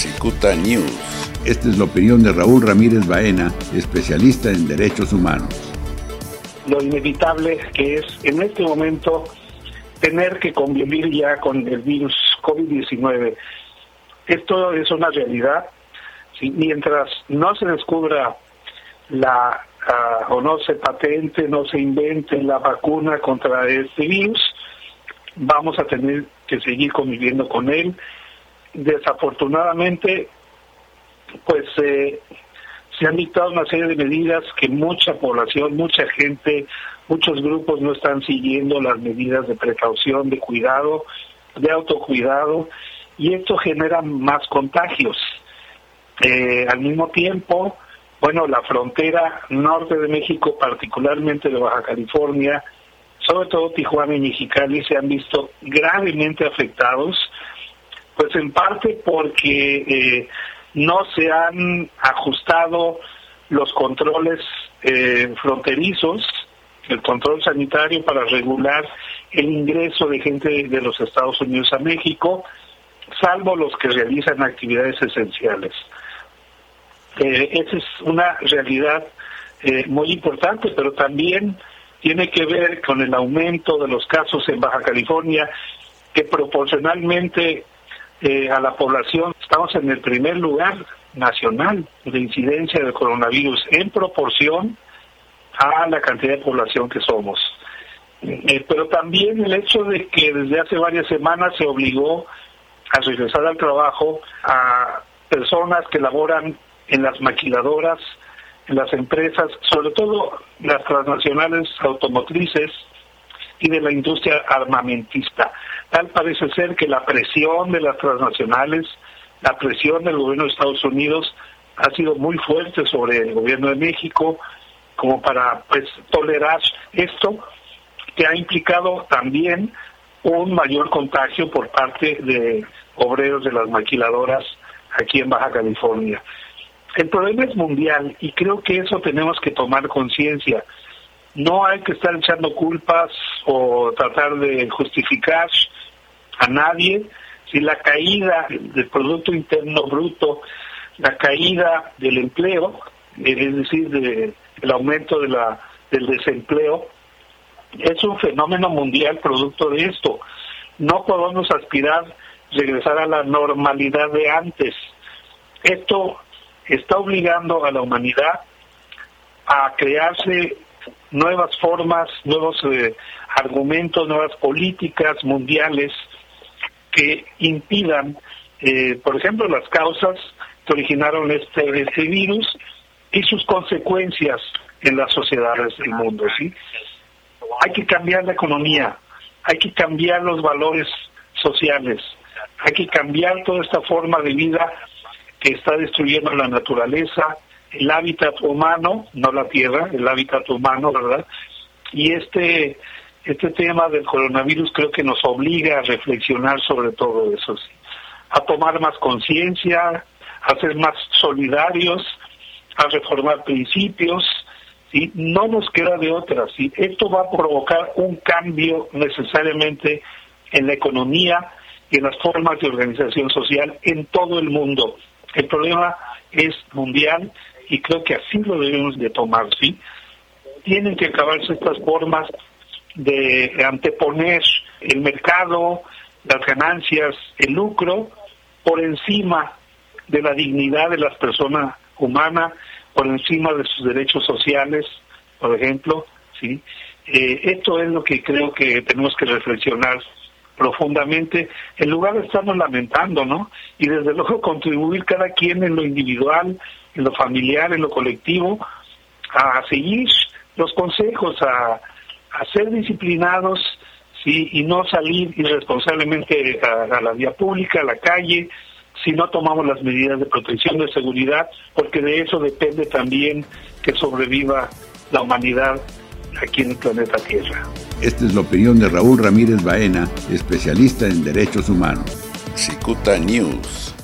Cicuta News. Esta es la opinión de Raúl Ramírez Baena, especialista en derechos humanos. Lo inevitable que es en este momento tener que convivir ya con el virus COVID-19. Esto es una realidad. Mientras no se descubra la uh, o no se patente, no se invente la vacuna contra este virus, vamos a tener que seguir conviviendo con él. Desafortunadamente, pues eh, se han dictado una serie de medidas que mucha población, mucha gente, muchos grupos no están siguiendo las medidas de precaución, de cuidado, de autocuidado, y esto genera más contagios. Eh, al mismo tiempo, bueno, la frontera norte de México, particularmente de Baja California, sobre todo Tijuana y Mexicali, se han visto gravemente afectados, pues en parte porque eh, no se han ajustado los controles eh, fronterizos, el control sanitario para regular el ingreso de gente de los Estados Unidos a México, salvo los que realizan actividades esenciales. Eh, esa es una realidad muy importante, pero también tiene que ver con el aumento de los casos en Baja California, que proporcionalmente eh, a la población estamos en el primer lugar nacional de incidencia del coronavirus en proporción a la cantidad de población que somos. pero también el hecho de que desde hace varias semanas se obligó a regresar al trabajo a personas que laboran en las maquiladoras, en las empresas, sobre todo las transnacionales automotrices y de la industria armamentista. Tal parece ser que la presión de las transnacionales, la presión del gobierno de Estados Unidos ha sido muy fuerte sobre el gobierno de México como para pues tolerar esto que ha implicado también un mayor contagio por parte de obreros de las maquiladoras aquí en Baja California. El problema es mundial y creo que eso tenemos que tomar conciencia. No hay que estar echando culpas o tratar de justificar a nadie si la caída del Producto Interno Bruto, la caída del empleo, es decir, de, el aumento de la, del desempleo, es un fenómeno mundial producto de esto. No podemos aspirar a regresar a la normalidad de antes. Esto está obligando a la humanidad a crearse nuevas formas, nuevos eh, argumentos, nuevas políticas mundiales que impidan, eh, por ejemplo, las causas que originaron este, este virus y sus consecuencias en las sociedades del mundo. ¿sí? Hay que cambiar la economía, hay que cambiar los valores sociales, hay que cambiar toda esta forma de vida que está destruyendo la naturaleza, el hábitat humano, no la tierra, el hábitat humano, ¿verdad? Y este, este tema del coronavirus creo que nos obliga a reflexionar sobre todo eso, a tomar más conciencia, a ser más solidarios, a reformar principios, ¿sí? no nos queda de otra. ¿sí? Esto va a provocar un cambio necesariamente en la economía y en las formas de organización social en todo el mundo. El problema es mundial y creo que así lo debemos de tomar, ¿sí? Tienen que acabarse estas formas de anteponer el mercado, las ganancias, el lucro, por encima de la dignidad de las personas humanas, por encima de sus derechos sociales, por ejemplo, ¿sí? Eh, esto es lo que creo que tenemos que reflexionar profundamente, en lugar de estarnos lamentando, ¿no? Y desde luego contribuir cada quien en lo individual, en lo familiar, en lo colectivo, a seguir los consejos, a, ser disciplinados, ¿sí? Y no salir irresponsablemente a, a la vía pública, a la calle, si no tomamos las medidas de protección de seguridad, porque de eso depende también que sobreviva la humanidad aquí en el planeta Tierra. Esta es la opinión de Raúl Ramírez Baena, especialista en derechos humanos. Cicuta News.